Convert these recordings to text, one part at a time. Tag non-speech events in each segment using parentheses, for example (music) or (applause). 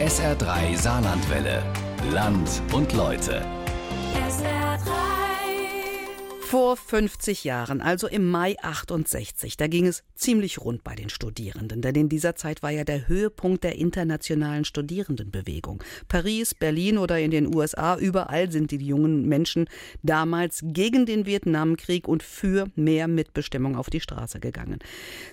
SR3 Saarlandwelle. Land und Leute. Vor 50 Jahren, also im Mai 68, da ging es ziemlich rund bei den Studierenden, denn in dieser Zeit war ja der Höhepunkt der internationalen Studierendenbewegung. Paris, Berlin oder in den USA, überall sind die jungen Menschen damals gegen den Vietnamkrieg und für mehr Mitbestimmung auf die Straße gegangen.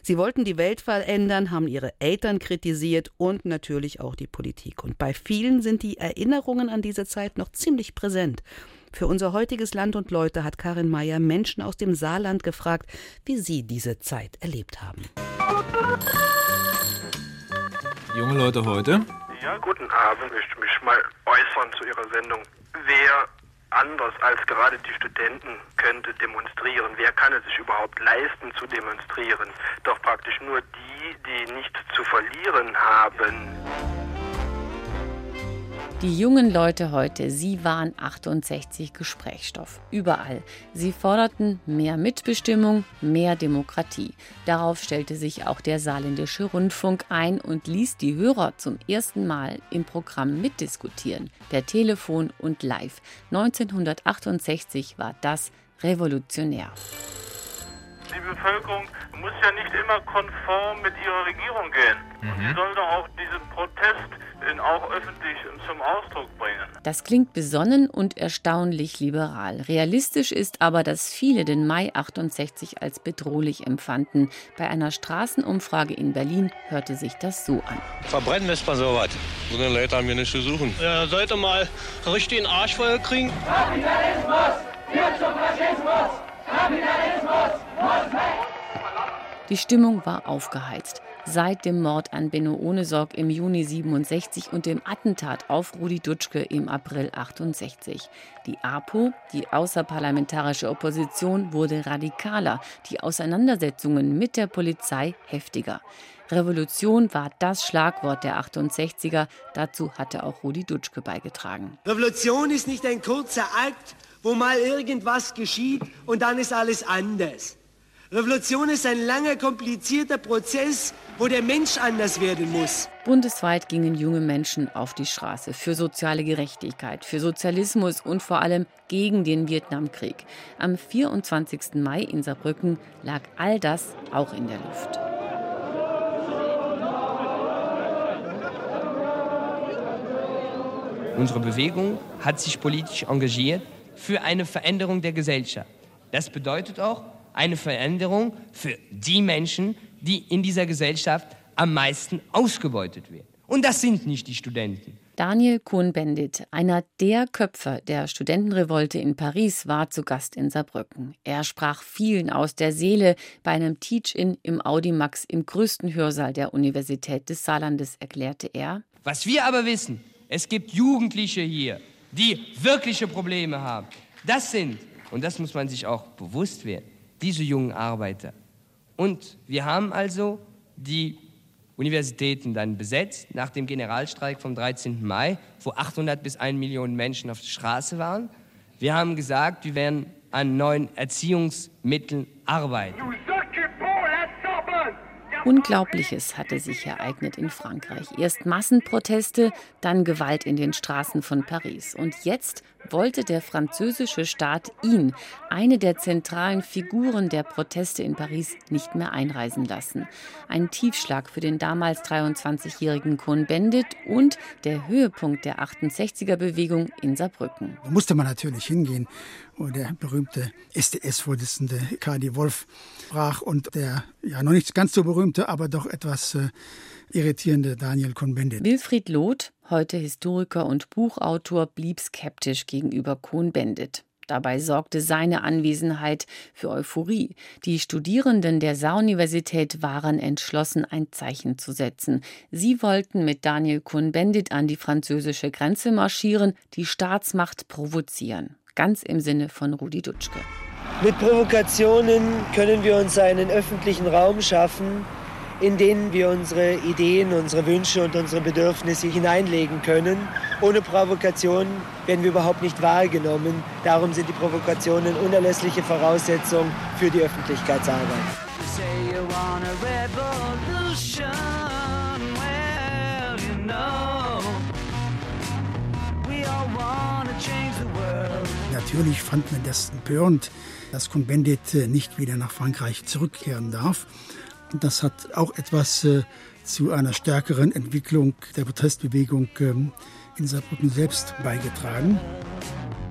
Sie wollten die Welt verändern, haben ihre Eltern kritisiert und natürlich auch die Politik. Und bei vielen sind die Erinnerungen an diese Zeit noch ziemlich präsent. Für unser heutiges Land und Leute hat Karin Mayer Menschen aus dem Saarland gefragt, wie sie diese Zeit erlebt haben. Junge Leute heute? Ja, guten Abend. Ich möchte mich mal äußern zu Ihrer Sendung. Wer anders als gerade die Studenten könnte demonstrieren? Wer kann es sich überhaupt leisten zu demonstrieren? Doch praktisch nur die, die nichts zu verlieren haben. Die jungen Leute heute, sie waren 68 Gesprächsstoff. Überall. Sie forderten mehr Mitbestimmung, mehr Demokratie. Darauf stellte sich auch der saarländische Rundfunk ein und ließ die Hörer zum ersten Mal im Programm mitdiskutieren. Per Telefon und live. 1968 war das revolutionär. Die Bevölkerung muss ja nicht immer konform mit ihrer Regierung gehen. Mhm. Sie soll doch auch diesen Protest auch öffentlich zum Ausdruck bringen. Das klingt besonnen und erstaunlich liberal. Realistisch ist aber, dass viele den Mai 68 als bedrohlich empfanden. Bei einer Straßenumfrage in Berlin hörte sich das so an. Verbrennen müsste man sowas. So eine Leute haben wir nicht zu suchen. Ja, sollte mal richtig den Arsch voll kriegen. Kapitalismus! Führt zum Faschismus! Kapitalismus! Die Stimmung war aufgeheizt. Seit dem Mord an Benno Ohnesorg im Juni 67 und dem Attentat auf Rudi Dutschke im April 68. Die APO, die außerparlamentarische Opposition, wurde radikaler, die Auseinandersetzungen mit der Polizei heftiger. Revolution war das Schlagwort der 68er, dazu hatte auch Rudi Dutschke beigetragen. Revolution ist nicht ein kurzer Akt, wo mal irgendwas geschieht und dann ist alles anders. Revolution ist ein langer, komplizierter Prozess, wo der Mensch anders werden muss. Bundesweit gingen junge Menschen auf die Straße für soziale Gerechtigkeit, für Sozialismus und vor allem gegen den Vietnamkrieg. Am 24. Mai in Saarbrücken lag all das auch in der Luft. Unsere Bewegung hat sich politisch engagiert für eine Veränderung der Gesellschaft. Das bedeutet auch, eine Veränderung für die Menschen, die in dieser Gesellschaft am meisten ausgebeutet werden. Und das sind nicht die Studenten. Daniel Cohn-Bendit, einer der Köpfer der Studentenrevolte in Paris, war zu Gast in Saarbrücken. Er sprach vielen aus der Seele bei einem Teach-In im Audimax im größten Hörsaal der Universität des Saarlandes, erklärte er. Was wir aber wissen, es gibt Jugendliche hier, die wirkliche Probleme haben. Das sind, und das muss man sich auch bewusst werden, diese jungen Arbeiter. Und wir haben also die Universitäten dann besetzt nach dem Generalstreik vom 13. Mai, wo 800 bis 1 Million Menschen auf der Straße waren. Wir haben gesagt, wir werden an neuen Erziehungsmitteln arbeiten. Unglaubliches hatte sich ereignet in Frankreich. Erst Massenproteste, dann Gewalt in den Straßen von Paris. Und jetzt wollte der französische Staat ihn, eine der zentralen Figuren der Proteste in Paris, nicht mehr einreisen lassen. Ein Tiefschlag für den damals 23-jährigen Cohn-Bendit und der Höhepunkt der 68er-Bewegung in Saarbrücken. Da musste man natürlich hingehen, wo der berühmte SDS-Vorsitzende Kadi Wolf sprach und der ja noch nicht ganz so berühmte, aber doch etwas äh, irritierende Daniel Cohn-Bendit. Wilfried Loth, heute Historiker und Buchautor, blieb skeptisch gegenüber Cohn-Bendit. Dabei sorgte seine Anwesenheit für Euphorie. Die Studierenden der Saaruniversität waren entschlossen, ein Zeichen zu setzen. Sie wollten mit Daniel Cohn-Bendit an die französische Grenze marschieren, die Staatsmacht provozieren. Ganz im Sinne von Rudi Dutschke. Mit Provokationen können wir uns einen öffentlichen Raum schaffen, in denen wir unsere Ideen, unsere Wünsche und unsere Bedürfnisse hineinlegen können. Ohne Provokation werden wir überhaupt nicht wahrgenommen. Darum sind die Provokationen unerlässliche Voraussetzung für die Öffentlichkeitsarbeit. Natürlich fand man das empörend, dass Cohn-Bendit nicht wieder nach Frankreich zurückkehren darf. Und das hat auch etwas äh, zu einer stärkeren Entwicklung der Protestbewegung ähm, in Saarbrücken selbst beigetragen.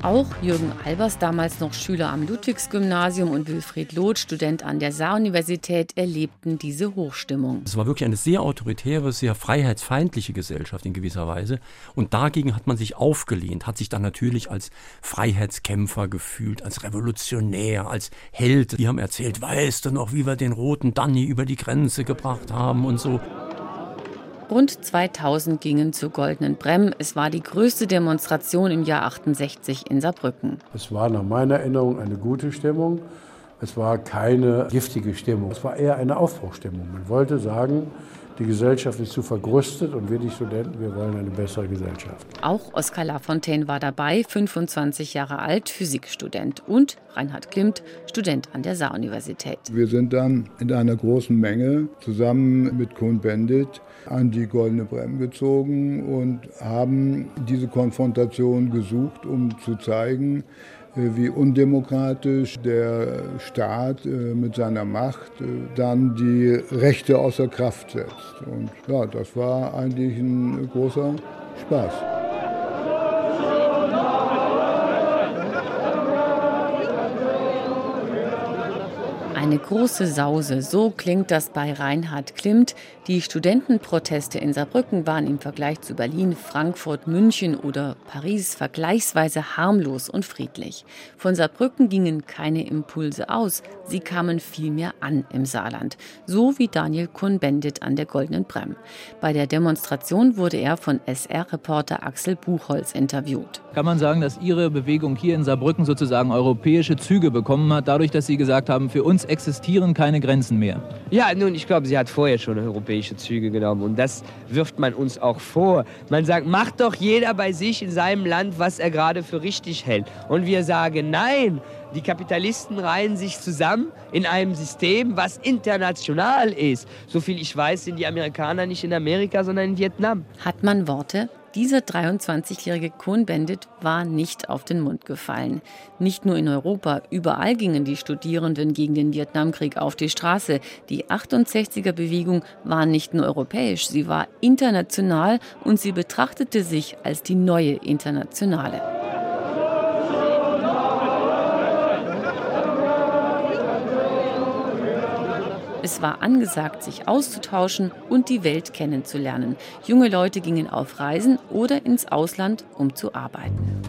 Auch Jürgen Albers, damals noch Schüler am Ludwigsgymnasium und Wilfried Loth, Student an der Saar-Universität, erlebten diese Hochstimmung. Es war wirklich eine sehr autoritäre, sehr freiheitsfeindliche Gesellschaft in gewisser Weise. Und dagegen hat man sich aufgelehnt, hat sich dann natürlich als Freiheitskämpfer gefühlt, als Revolutionär, als Held. Die haben erzählt, weißt du noch, wie wir den roten Danny über die Grenze gebracht haben und so. Rund 2000 gingen zur Goldenen Brem. Es war die größte Demonstration im Jahr 68 in Saarbrücken. Es war nach meiner Erinnerung eine gute Stimmung. Es war keine giftige Stimmung. Es war eher eine Aufbruchstimmung. Man wollte sagen, die Gesellschaft ist zu vergrößtet und wir die Studenten, wir wollen eine bessere Gesellschaft. Auch Oskar Lafontaine war dabei, 25 Jahre alt, Physikstudent und Reinhard Klimt, Student an der Saar-Universität. Wir sind dann in einer großen Menge zusammen mit Cohn-Bendit an die Goldene Brem gezogen und haben diese Konfrontation gesucht, um zu zeigen, wie undemokratisch der Staat äh, mit seiner Macht äh, dann die Rechte außer Kraft setzt. Und ja, das war eigentlich ein großer Spaß. Eine große Sause, so klingt das bei Reinhard Klimt. Die Studentenproteste in Saarbrücken waren im Vergleich zu Berlin, Frankfurt, München oder Paris vergleichsweise harmlos und friedlich. Von Saarbrücken gingen keine Impulse aus, sie kamen vielmehr an im Saarland, so wie Daniel Kuhn-Bendit an der Goldenen Brem. Bei der Demonstration wurde er von SR-Reporter Axel Buchholz interviewt. Kann man sagen, dass Ihre Bewegung hier in Saarbrücken sozusagen europäische Züge bekommen hat, dadurch, dass Sie gesagt haben, für uns existieren keine Grenzen mehr? Ja, nun, ich glaube, sie hat vorher schon europäische Züge genommen und das wirft man uns auch vor. Man sagt, macht doch jeder bei sich in seinem Land, was er gerade für richtig hält. Und wir sagen, nein, die Kapitalisten reihen sich zusammen in einem System, was international ist. Soviel ich weiß, sind die Amerikaner nicht in Amerika, sondern in Vietnam. Hat man Worte? Dieser 23-jährige Cohn-Bendit war nicht auf den Mund gefallen. Nicht nur in Europa, überall gingen die Studierenden gegen den Vietnamkrieg auf die Straße. Die 68er-Bewegung war nicht nur europäisch, sie war international und sie betrachtete sich als die neue Internationale. Es war angesagt, sich auszutauschen und die Welt kennenzulernen. Junge Leute gingen auf Reisen oder ins Ausland, um zu arbeiten.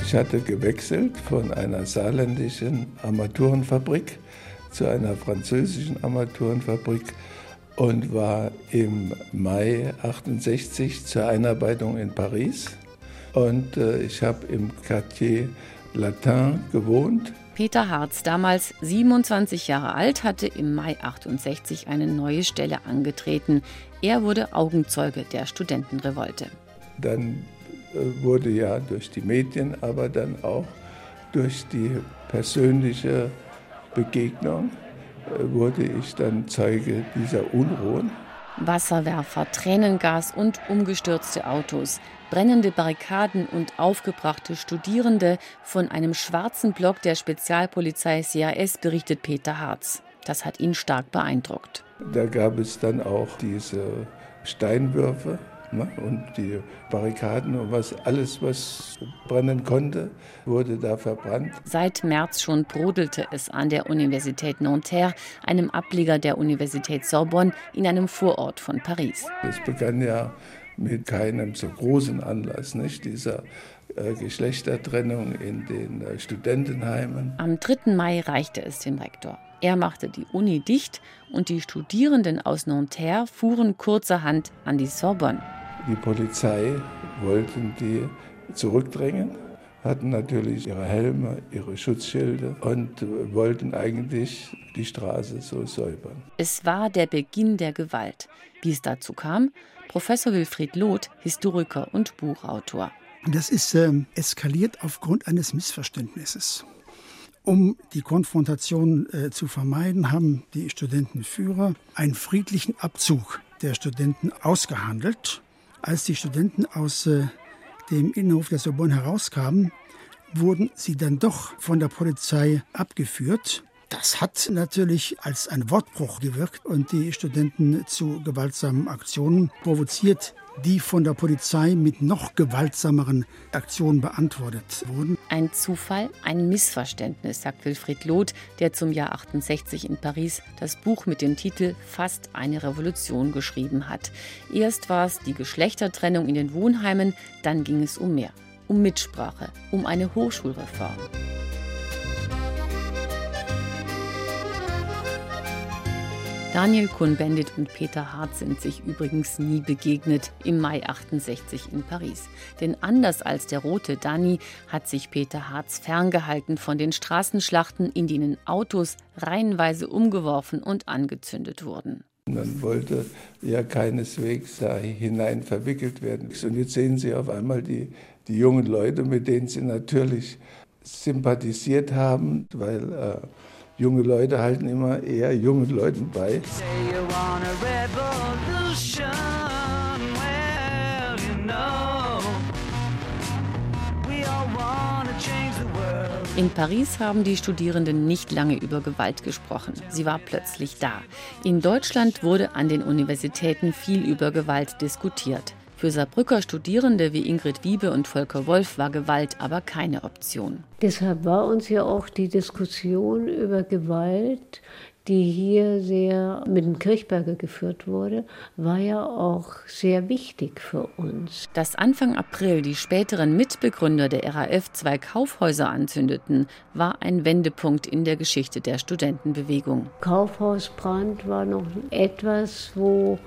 Ich hatte gewechselt von einer saarländischen Armaturenfabrik zu einer französischen Armaturenfabrik und war im Mai 68 zur Einarbeitung in Paris. Und äh, ich habe im Quartier Latin gewohnt. Peter Harz, damals 27 Jahre alt, hatte im Mai 68 eine neue Stelle angetreten. Er wurde Augenzeuge der Studentenrevolte. Dann äh, wurde ja durch die Medien, aber dann auch durch die persönliche Begegnung äh, wurde ich dann Zeuge dieser Unruhen. Wasserwerfer, Tränengas und umgestürzte Autos, brennende Barrikaden und aufgebrachte Studierende von einem schwarzen Block der Spezialpolizei CAS berichtet Peter Harz. Das hat ihn stark beeindruckt. Da gab es dann auch diese Steinwürfe und die Barrikaden und was alles, was brennen konnte, wurde da verbrannt. Seit März schon brodelte es an der Universität Nanterre, einem Ableger der Universität Sorbonne in einem Vorort von Paris. Es begann ja mit keinem so großen Anlass, nicht dieser äh, Geschlechtertrennung in den äh, Studentenheimen. Am 3. Mai reichte es dem Rektor. Er machte die Uni dicht und die Studierenden aus Nanterre fuhren kurzerhand an die Sorbonne. Die Polizei wollten die zurückdrängen, hatten natürlich ihre Helme, ihre Schutzschilde und wollten eigentlich die Straße so säubern. Es war der Beginn der Gewalt. Wie es dazu kam, Professor Wilfried Loth, Historiker und Buchautor. Das ist äh, eskaliert aufgrund eines Missverständnisses. Um die Konfrontation äh, zu vermeiden, haben die Studentenführer einen friedlichen Abzug der Studenten ausgehandelt Als die Studenten aus äh, dem Innenhof der Sorbonne herauskamen, wurden sie dann doch von der Polizei abgeführt. Das hat natürlich als ein Wortbruch gewirkt und die Studenten zu gewaltsamen Aktionen provoziert die von der Polizei mit noch gewaltsameren Aktionen beantwortet wurden. Ein Zufall, ein Missverständnis, sagt Wilfried Loth, der zum Jahr 68 in Paris das Buch mit dem Titel Fast eine Revolution geschrieben hat. Erst war es die Geschlechtertrennung in den Wohnheimen, dann ging es um mehr, um Mitsprache, um eine Hochschulreform. Daniel Cohn-Bendit und Peter Hart sind sich übrigens nie begegnet im Mai 68 in Paris. Denn anders als der rote Dani hat sich Peter Harz ferngehalten von den Straßenschlachten, in denen Autos reihenweise umgeworfen und angezündet wurden. Man wollte ja keineswegs da hinein verwickelt werden. Und jetzt sehen Sie auf einmal die, die jungen Leute, mit denen Sie natürlich sympathisiert haben, weil äh, junge Leute halten immer eher jungen Leuten bei. In Paris haben die Studierenden nicht lange über Gewalt gesprochen. Sie war plötzlich da. In Deutschland wurde an den Universitäten viel über Gewalt diskutiert. Für Saarbrücker Studierende wie Ingrid Wiebe und Volker Wolf war Gewalt aber keine Option. Deshalb war uns ja auch die Diskussion über Gewalt, die hier sehr mit dem Kirchberger geführt wurde, war ja auch sehr wichtig für uns. Dass Anfang April die späteren Mitbegründer der RAF zwei Kaufhäuser anzündeten, war ein Wendepunkt in der Geschichte der Studentenbewegung. Kaufhausbrand war noch etwas, wo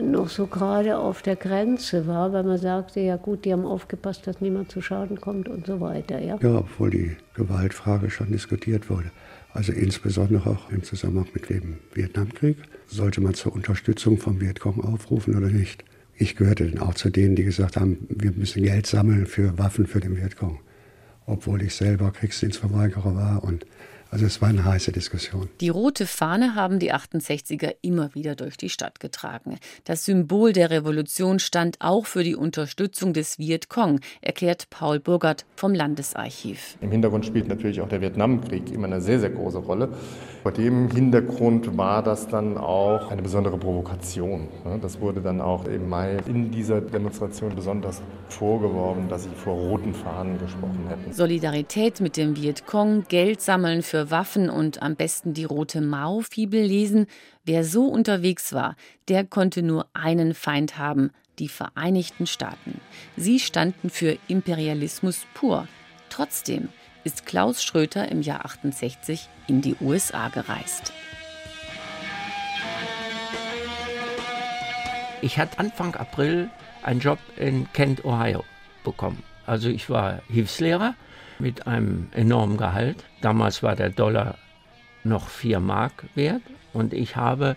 noch so gerade auf der Grenze war, weil man sagte, ja gut, die haben aufgepasst, dass niemand zu Schaden kommt und so weiter. Ja, ja obwohl die Gewaltfrage schon diskutiert wurde. Also insbesondere auch im Zusammenhang mit dem Vietnamkrieg. Sollte man zur Unterstützung vom Vietcong aufrufen oder nicht? Ich gehörte dann auch zu denen, die gesagt haben, wir müssen Geld sammeln für Waffen für den Vietcong. Obwohl ich selber Kriegsdienstverweigerer war und also es war eine heiße Diskussion. Die rote Fahne haben die 68er immer wieder durch die Stadt getragen. Das Symbol der Revolution stand auch für die Unterstützung des Vietcong, erklärt Paul Burgert vom Landesarchiv. Im Hintergrund spielt natürlich auch der Vietnamkrieg immer eine sehr, sehr große Rolle. Vor dem Hintergrund war das dann auch eine besondere Provokation. Das wurde dann auch im Mai in dieser Demonstration besonders vorgeworfen, dass sie vor roten Fahnen gesprochen hätten. Solidarität mit dem Vietcong, Geld sammeln für Waffen und am besten die rote Mao-Fibel lesen. Wer so unterwegs war, der konnte nur einen Feind haben, die Vereinigten Staaten. Sie standen für Imperialismus pur. Trotzdem ist Klaus Schröter im Jahr 68 in die USA gereist. Ich hatte Anfang April einen Job in Kent, Ohio bekommen. Also ich war Hilfslehrer mit einem enormen Gehalt. Damals war der Dollar noch 4 Mark wert und ich habe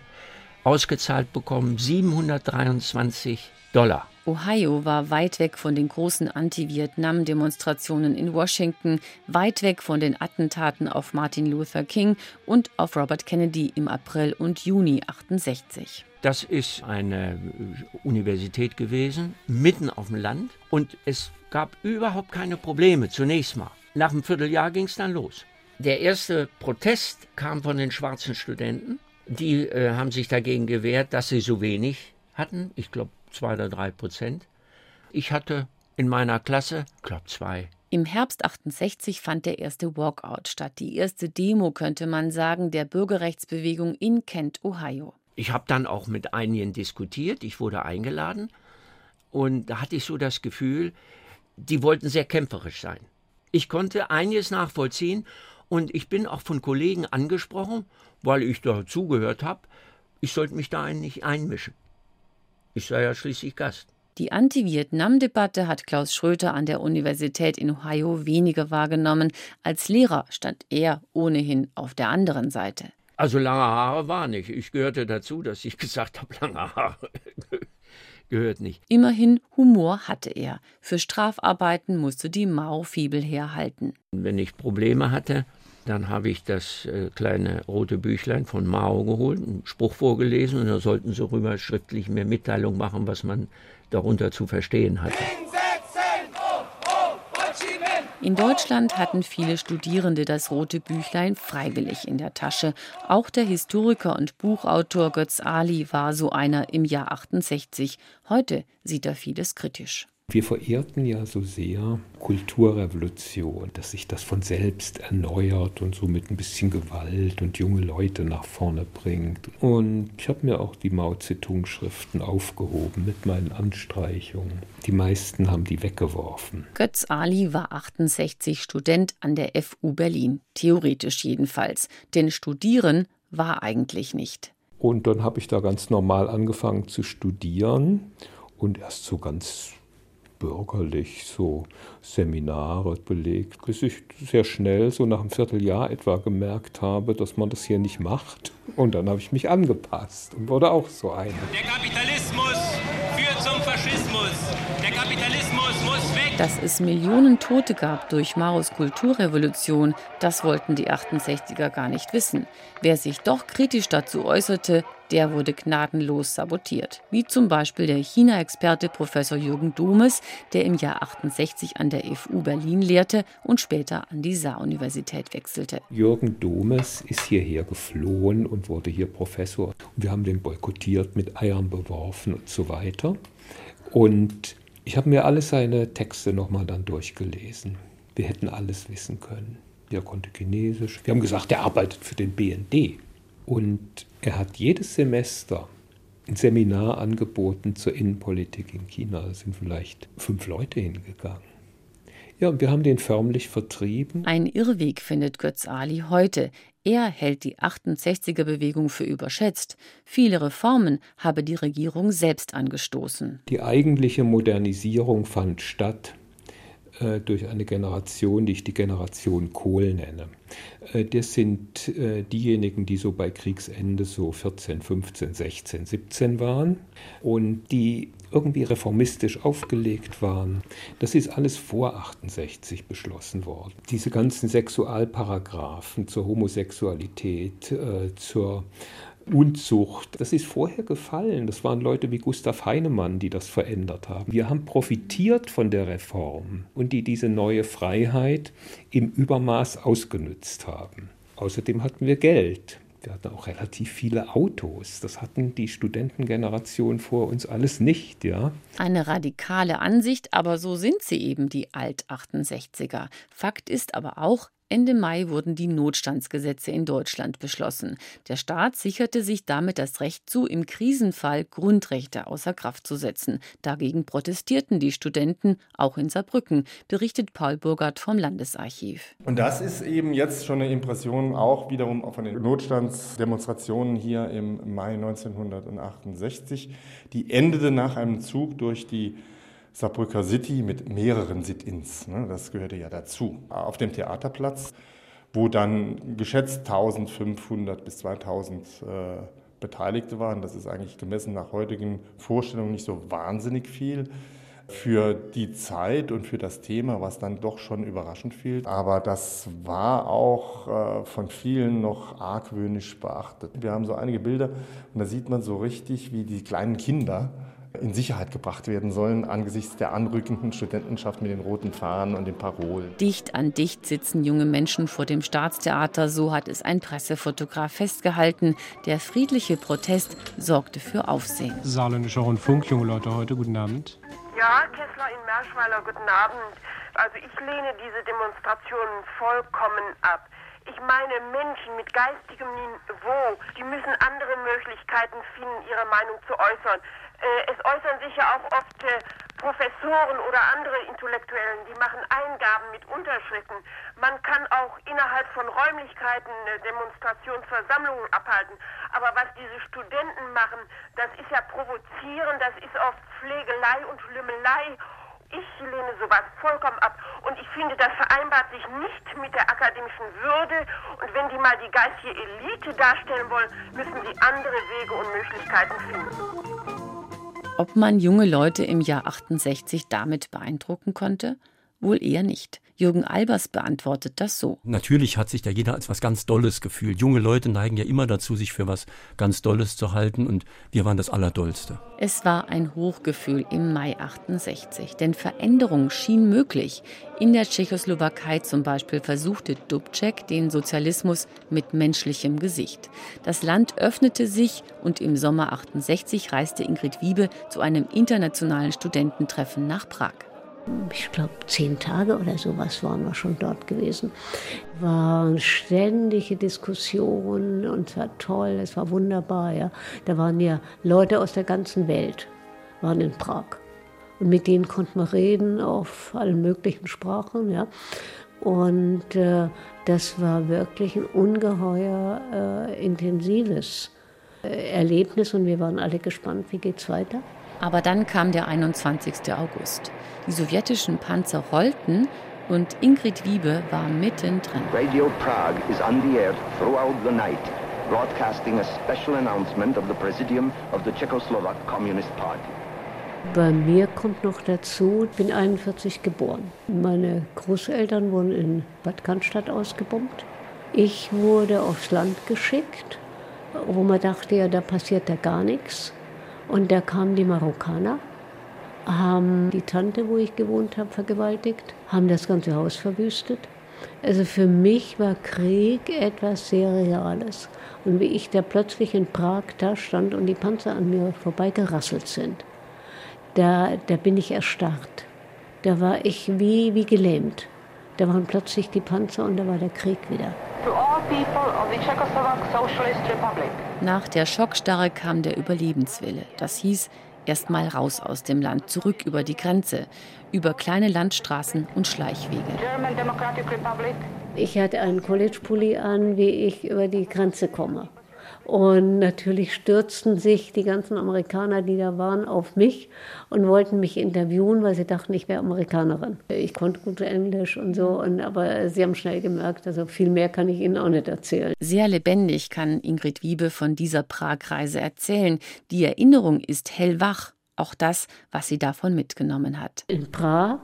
ausgezahlt bekommen 723 Dollar. Ohio war weit weg von den großen Anti-Vietnam-Demonstrationen in Washington, weit weg von den Attentaten auf Martin Luther King und auf Robert Kennedy im April und Juni 68. Das ist eine Universität gewesen, mitten auf dem Land und es gab überhaupt keine Probleme zunächst mal. Nach einem Vierteljahr ging es dann los. Der erste Protest kam von den schwarzen Studenten. Die äh, haben sich dagegen gewehrt, dass sie so wenig hatten. Ich glaube zwei oder drei Prozent. Ich hatte in meiner Klasse, glaube zwei. Im Herbst 68 fand der erste Walkout statt, die erste Demo, könnte man sagen, der Bürgerrechtsbewegung in Kent, Ohio. Ich habe dann auch mit einigen diskutiert, ich wurde eingeladen und da hatte ich so das Gefühl, die wollten sehr kämpferisch sein. Ich konnte einiges nachvollziehen und ich bin auch von Kollegen angesprochen, weil ich da zugehört habe, ich sollte mich da nicht einmischen. Ich sei ja schließlich Gast. Die Anti-Vietnam-Debatte hat Klaus Schröter an der Universität in Ohio weniger wahrgenommen. Als Lehrer stand er ohnehin auf der anderen Seite. Also lange Haare war nicht. Ich gehörte dazu, dass ich (laughs) gesagt habe, lange Haare gehört nicht. Immerhin Humor hatte er. Für Strafarbeiten musste die Mao-Fibel herhalten. Wenn ich Probleme hatte, Dann habe ich das äh, kleine rote Büchlein von Mao geholt, einen Spruch vorgelesen und da sollten sie rüber schriftlich mir Mitteilung machen, was man darunter zu verstehen hatte. In Deutschland hatten viele Studierende das rote Büchlein freiwillig in der Tasche. Auch der Historiker und Buchautor Götz Ali war so einer im Jahr 68. Heute sieht er vieles kritisch. Wir verehrten ja so sehr Kulturrevolution, dass sich das von selbst erneuert und so mit ein bisschen Gewalt und junge Leute nach vorne bringt. Und ich habe mir auch die Mao Zedong-Schriften aufgehoben mit meinen Anstreichungen. Die meisten haben die weggeworfen. Götz Ali war 68 Student an der FU Berlin, theoretisch jedenfalls. Denn studieren war eigentlich nicht. Und dann habe ich da ganz normal angefangen zu studieren und erst so ganz bürgerlich so Seminare belegt, bis ich sehr schnell, so nach einem Vierteljahr etwa, gemerkt habe, dass man das hier nicht macht. Und dann habe ich mich angepasst und wurde auch so einer. Der Kapitalismus führt zum Faschismus. Der Kapitalismus. Dass es Millionen Tote gab durch Maos Kulturrevolution, das wollten die 68er gar nicht wissen. Wer sich doch kritisch dazu äußerte, der wurde gnadenlos sabotiert. Wie zum Beispiel der China-Experte Professor Jürgen Domes, der im Jahr 68 an der FU Berlin lehrte und später an die Saar-Universität wechselte. Jürgen Domes ist hierher geflohen und wurde hier Professor. Wir haben den boykottiert, mit Eiern beworfen und so weiter. Und ich habe mir alle seine Texte nochmal dann durchgelesen. Wir hätten alles wissen können. Er konnte Chinesisch. Wir haben gesagt, er arbeitet für den BND. Und er hat jedes Semester ein Seminar angeboten zur Innenpolitik in China. Da sind vielleicht fünf Leute hingegangen. Ja, und wir haben den förmlich vertrieben. Ein Irrweg findet Götz Ali heute. Er hält die 68er-Bewegung für überschätzt. Viele Reformen habe die Regierung selbst angestoßen. Die eigentliche Modernisierung fand statt äh, durch eine Generation, die ich die Generation Kohl nenne. Äh, das sind äh, diejenigen, die so bei Kriegsende so 14, 15, 16, 17 waren und die irgendwie reformistisch aufgelegt waren. Das ist alles vor 68 beschlossen worden. Diese ganzen Sexualparagraphen zur Homosexualität, zur Unzucht. Das ist vorher gefallen. Das waren Leute wie Gustav Heinemann, die das verändert haben. Wir haben profitiert von der Reform und die diese neue Freiheit im Übermaß ausgenützt haben. Außerdem hatten wir Geld. Wir hatten auch relativ viele Autos. Das hatten die Studentengeneration vor uns alles nicht, ja. Eine radikale Ansicht, aber so sind sie eben, die Alt-68er. Fakt ist aber auch, Ende Mai wurden die Notstandsgesetze in Deutschland beschlossen. Der Staat sicherte sich damit das Recht zu, im Krisenfall Grundrechte außer Kraft zu setzen. Dagegen protestierten die Studenten, auch in Saarbrücken, berichtet Paul Burgert vom Landesarchiv. Und das ist eben jetzt schon eine Impression auch wiederum von den Notstandsdemonstrationen hier im Mai 1968. Die endete nach einem Zug durch die Saarbrücker City mit mehreren Sit-ins. Ne? Das gehörte ja dazu. Auf dem Theaterplatz, wo dann geschätzt 1500 bis 2000 äh, Beteiligte waren. Das ist eigentlich gemessen nach heutigen Vorstellungen nicht so wahnsinnig viel für die Zeit und für das Thema, was dann doch schon überraschend fiel. Aber das war auch äh, von vielen noch argwöhnisch beachtet. Wir haben so einige Bilder und da sieht man so richtig, wie die kleinen Kinder in Sicherheit gebracht werden sollen angesichts der anrückenden Studentenschaft mit den roten Fahnen und den Parolen. Dicht an dicht sitzen junge Menschen vor dem Staatstheater, so hat es ein Pressefotograf festgehalten. Der friedliche Protest sorgte für Aufsehen. Saarländischer Rundfunk, junge Leute heute, guten Abend. Ja, Kessler in Merschweiler, guten Abend. Also ich lehne diese Demonstrationen vollkommen ab. Ich meine, Menschen mit geistigem Niveau, die müssen andere Möglichkeiten finden, ihre Meinung zu äußern. Äh, es äußern sich ja auch oft äh, Professoren oder andere Intellektuellen, die machen Eingaben mit Unterschriften. Man kann auch innerhalb von Räumlichkeiten Demonstrationsversammlungen abhalten. Aber was diese Studenten machen, das ist ja provozieren, das ist oft Pflegelei und Lümmelei. Ich lehne sowas vollkommen ab. Und ich finde, das vereinbart sich nicht mit der akademischen Würde. Und wenn die mal die geistige Elite darstellen wollen, müssen sie andere Wege und Möglichkeiten finden. Ob man junge Leute im Jahr 68 damit beeindrucken konnte? Wohl eher nicht. Jürgen Albers beantwortet das so. Natürlich hat sich da jeder als was ganz Dolles gefühlt. Junge Leute neigen ja immer dazu, sich für was ganz Dolles zu halten und wir waren das Allerdollste. Es war ein Hochgefühl im Mai 68, denn Veränderung schien möglich. In der Tschechoslowakei zum Beispiel versuchte Dubček den Sozialismus mit menschlichem Gesicht. Das Land öffnete sich und im Sommer 68 reiste Ingrid Wiebe zu einem internationalen Studententreffen nach Prag ich glaube, zehn Tage oder sowas waren wir schon dort gewesen. Waren ständige Diskussionen und es war toll, es war wunderbar. Ja. Da waren ja Leute aus der ganzen Welt, waren in Prag. Und mit denen konnten wir reden auf allen möglichen Sprachen. Ja. Und äh, das war wirklich ein ungeheuer äh, intensives äh, Erlebnis und wir waren alle gespannt, wie geht es weiter. Aber dann kam der 21. August. Die sowjetischen Panzer rollten und Ingrid Wiebe war mittendrin. Radio Prague is on the air throughout the night, broadcasting a special announcement of the Presidium of the Czechoslovak Communist Party. Bei mir kommt noch dazu, ich bin 41 geboren. Meine Großeltern wurden in Bad Cannstatt ausgebombt. Ich wurde aufs Land geschickt, wo man dachte, ja, da passiert ja gar nichts. Und da kamen die Marokkaner, haben die Tante, wo ich gewohnt habe, vergewaltigt, haben das ganze Haus verwüstet. Also für mich war Krieg etwas sehr Reales. Und wie ich da plötzlich in Prag da stand und die Panzer an mir vorbeigerasselt sind, da, da bin ich erstarrt. Da war ich wie, wie gelähmt. Da waren plötzlich die Panzer und da war der Krieg wieder. Nach der Schockstarre kam der Überlebenswille. Das hieß, erst mal raus aus dem Land, zurück über die Grenze, über kleine Landstraßen und Schleichwege. Ich hatte einen College-Pulli an, wie ich über die Grenze komme. Und natürlich stürzten sich die ganzen Amerikaner, die da waren, auf mich und wollten mich interviewen, weil sie dachten, ich wäre Amerikanerin. Ich konnte gut Englisch und so, und, aber sie haben schnell gemerkt, also viel mehr kann ich ihnen auch nicht erzählen. Sehr lebendig kann Ingrid Wiebe von dieser Pragreise erzählen. Die Erinnerung ist hellwach, auch das, was sie davon mitgenommen hat. In Prag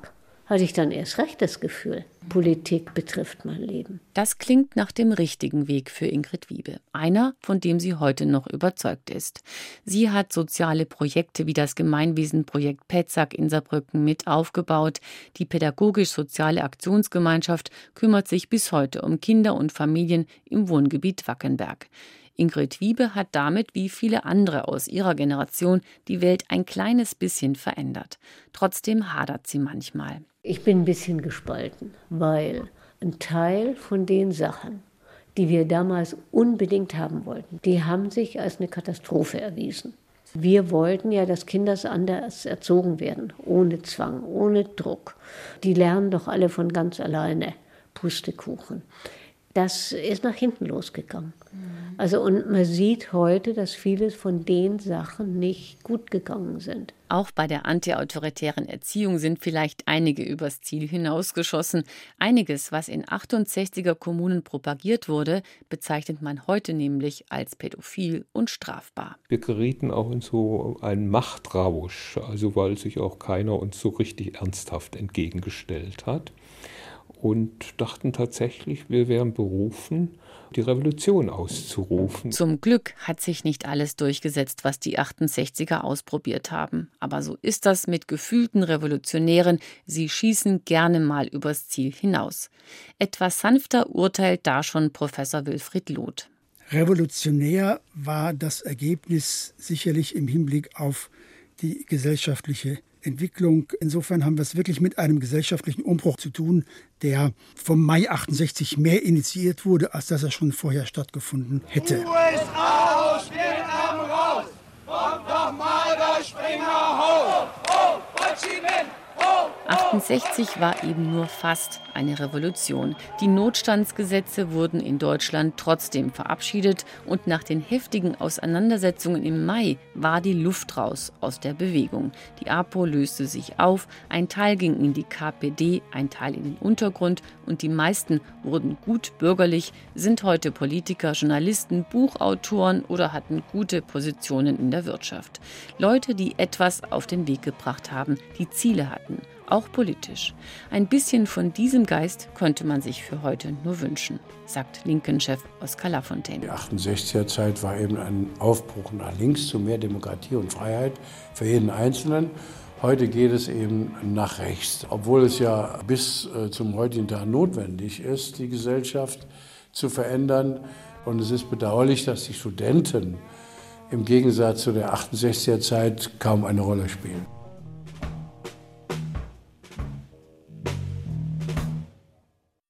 hatte ich dann erst recht das Gefühl, Politik betrifft mein Leben. Das klingt nach dem richtigen Weg für Ingrid Wiebe. Einer, von dem sie heute noch überzeugt ist. Sie hat soziale Projekte wie das Gemeinwesenprojekt Petzak in Saarbrücken mit aufgebaut. Die pädagogisch-soziale Aktionsgemeinschaft kümmert sich bis heute um Kinder und Familien im Wohngebiet Wackenberg. Ingrid Wiebe hat damit, wie viele andere aus ihrer Generation, die Welt ein kleines bisschen verändert. Trotzdem hadert sie manchmal. Ich bin ein bisschen gespalten, weil ein Teil von den Sachen, die wir damals unbedingt haben wollten, die haben sich als eine Katastrophe erwiesen. Wir wollten ja, dass Kinder anders erzogen werden, ohne Zwang, ohne Druck. Die lernen doch alle von ganz alleine. Pustekuchen das ist nach hinten losgegangen. Mhm. Also und man sieht heute, dass vieles von den Sachen nicht gut gegangen sind. Auch bei der antiautoritären Erziehung sind vielleicht einige übers Ziel hinausgeschossen. Einiges, was in 68er Kommunen propagiert wurde, bezeichnet man heute nämlich als pädophil und strafbar. Wir gerieten auch in so einen Machtrausch, also weil sich auch keiner uns so richtig ernsthaft entgegengestellt hat und dachten tatsächlich, wir wären berufen, die Revolution auszurufen. Zum Glück hat sich nicht alles durchgesetzt, was die 68er ausprobiert haben. Aber so ist das mit gefühlten Revolutionären. Sie schießen gerne mal übers Ziel hinaus. Etwas sanfter urteilt da schon Professor Wilfried Loth. Revolutionär war das Ergebnis sicherlich im Hinblick auf die gesellschaftliche Entwicklung. Insofern haben wir es wirklich mit einem gesellschaftlichen Umbruch zu tun, der vom Mai 68 mehr initiiert wurde, als dass er schon vorher stattgefunden hätte. USA aus Vietnam raus, kommt doch mal der Springer hoch. Oh, Ho Chi Minh, 68 war eben nur fast eine Revolution. Die Notstandsgesetze wurden in Deutschland trotzdem verabschiedet und nach den heftigen Auseinandersetzungen im Mai war die Luft raus aus der Bewegung. Die APO löste sich auf, ein Teil ging in die KPD, ein Teil in den Untergrund und die meisten wurden gut bürgerlich, sind heute Politiker, Journalisten, Buchautoren oder hatten gute Positionen in der Wirtschaft. Leute, die etwas auf den Weg gebracht haben, die Ziele hatten auch politisch. Ein bisschen von diesem Geist könnte man sich für heute nur wünschen, sagt Linken-Chef Oskar Lafontaine. Die 68er-Zeit war eben ein Aufbruch nach links zu mehr Demokratie und Freiheit für jeden Einzelnen. Heute geht es eben nach rechts, obwohl es ja bis äh, zum heutigen Tag notwendig ist, die Gesellschaft zu verändern. Und es ist bedauerlich, dass die Studenten im Gegensatz zu der 68er Zeit kaum eine Rolle spielen.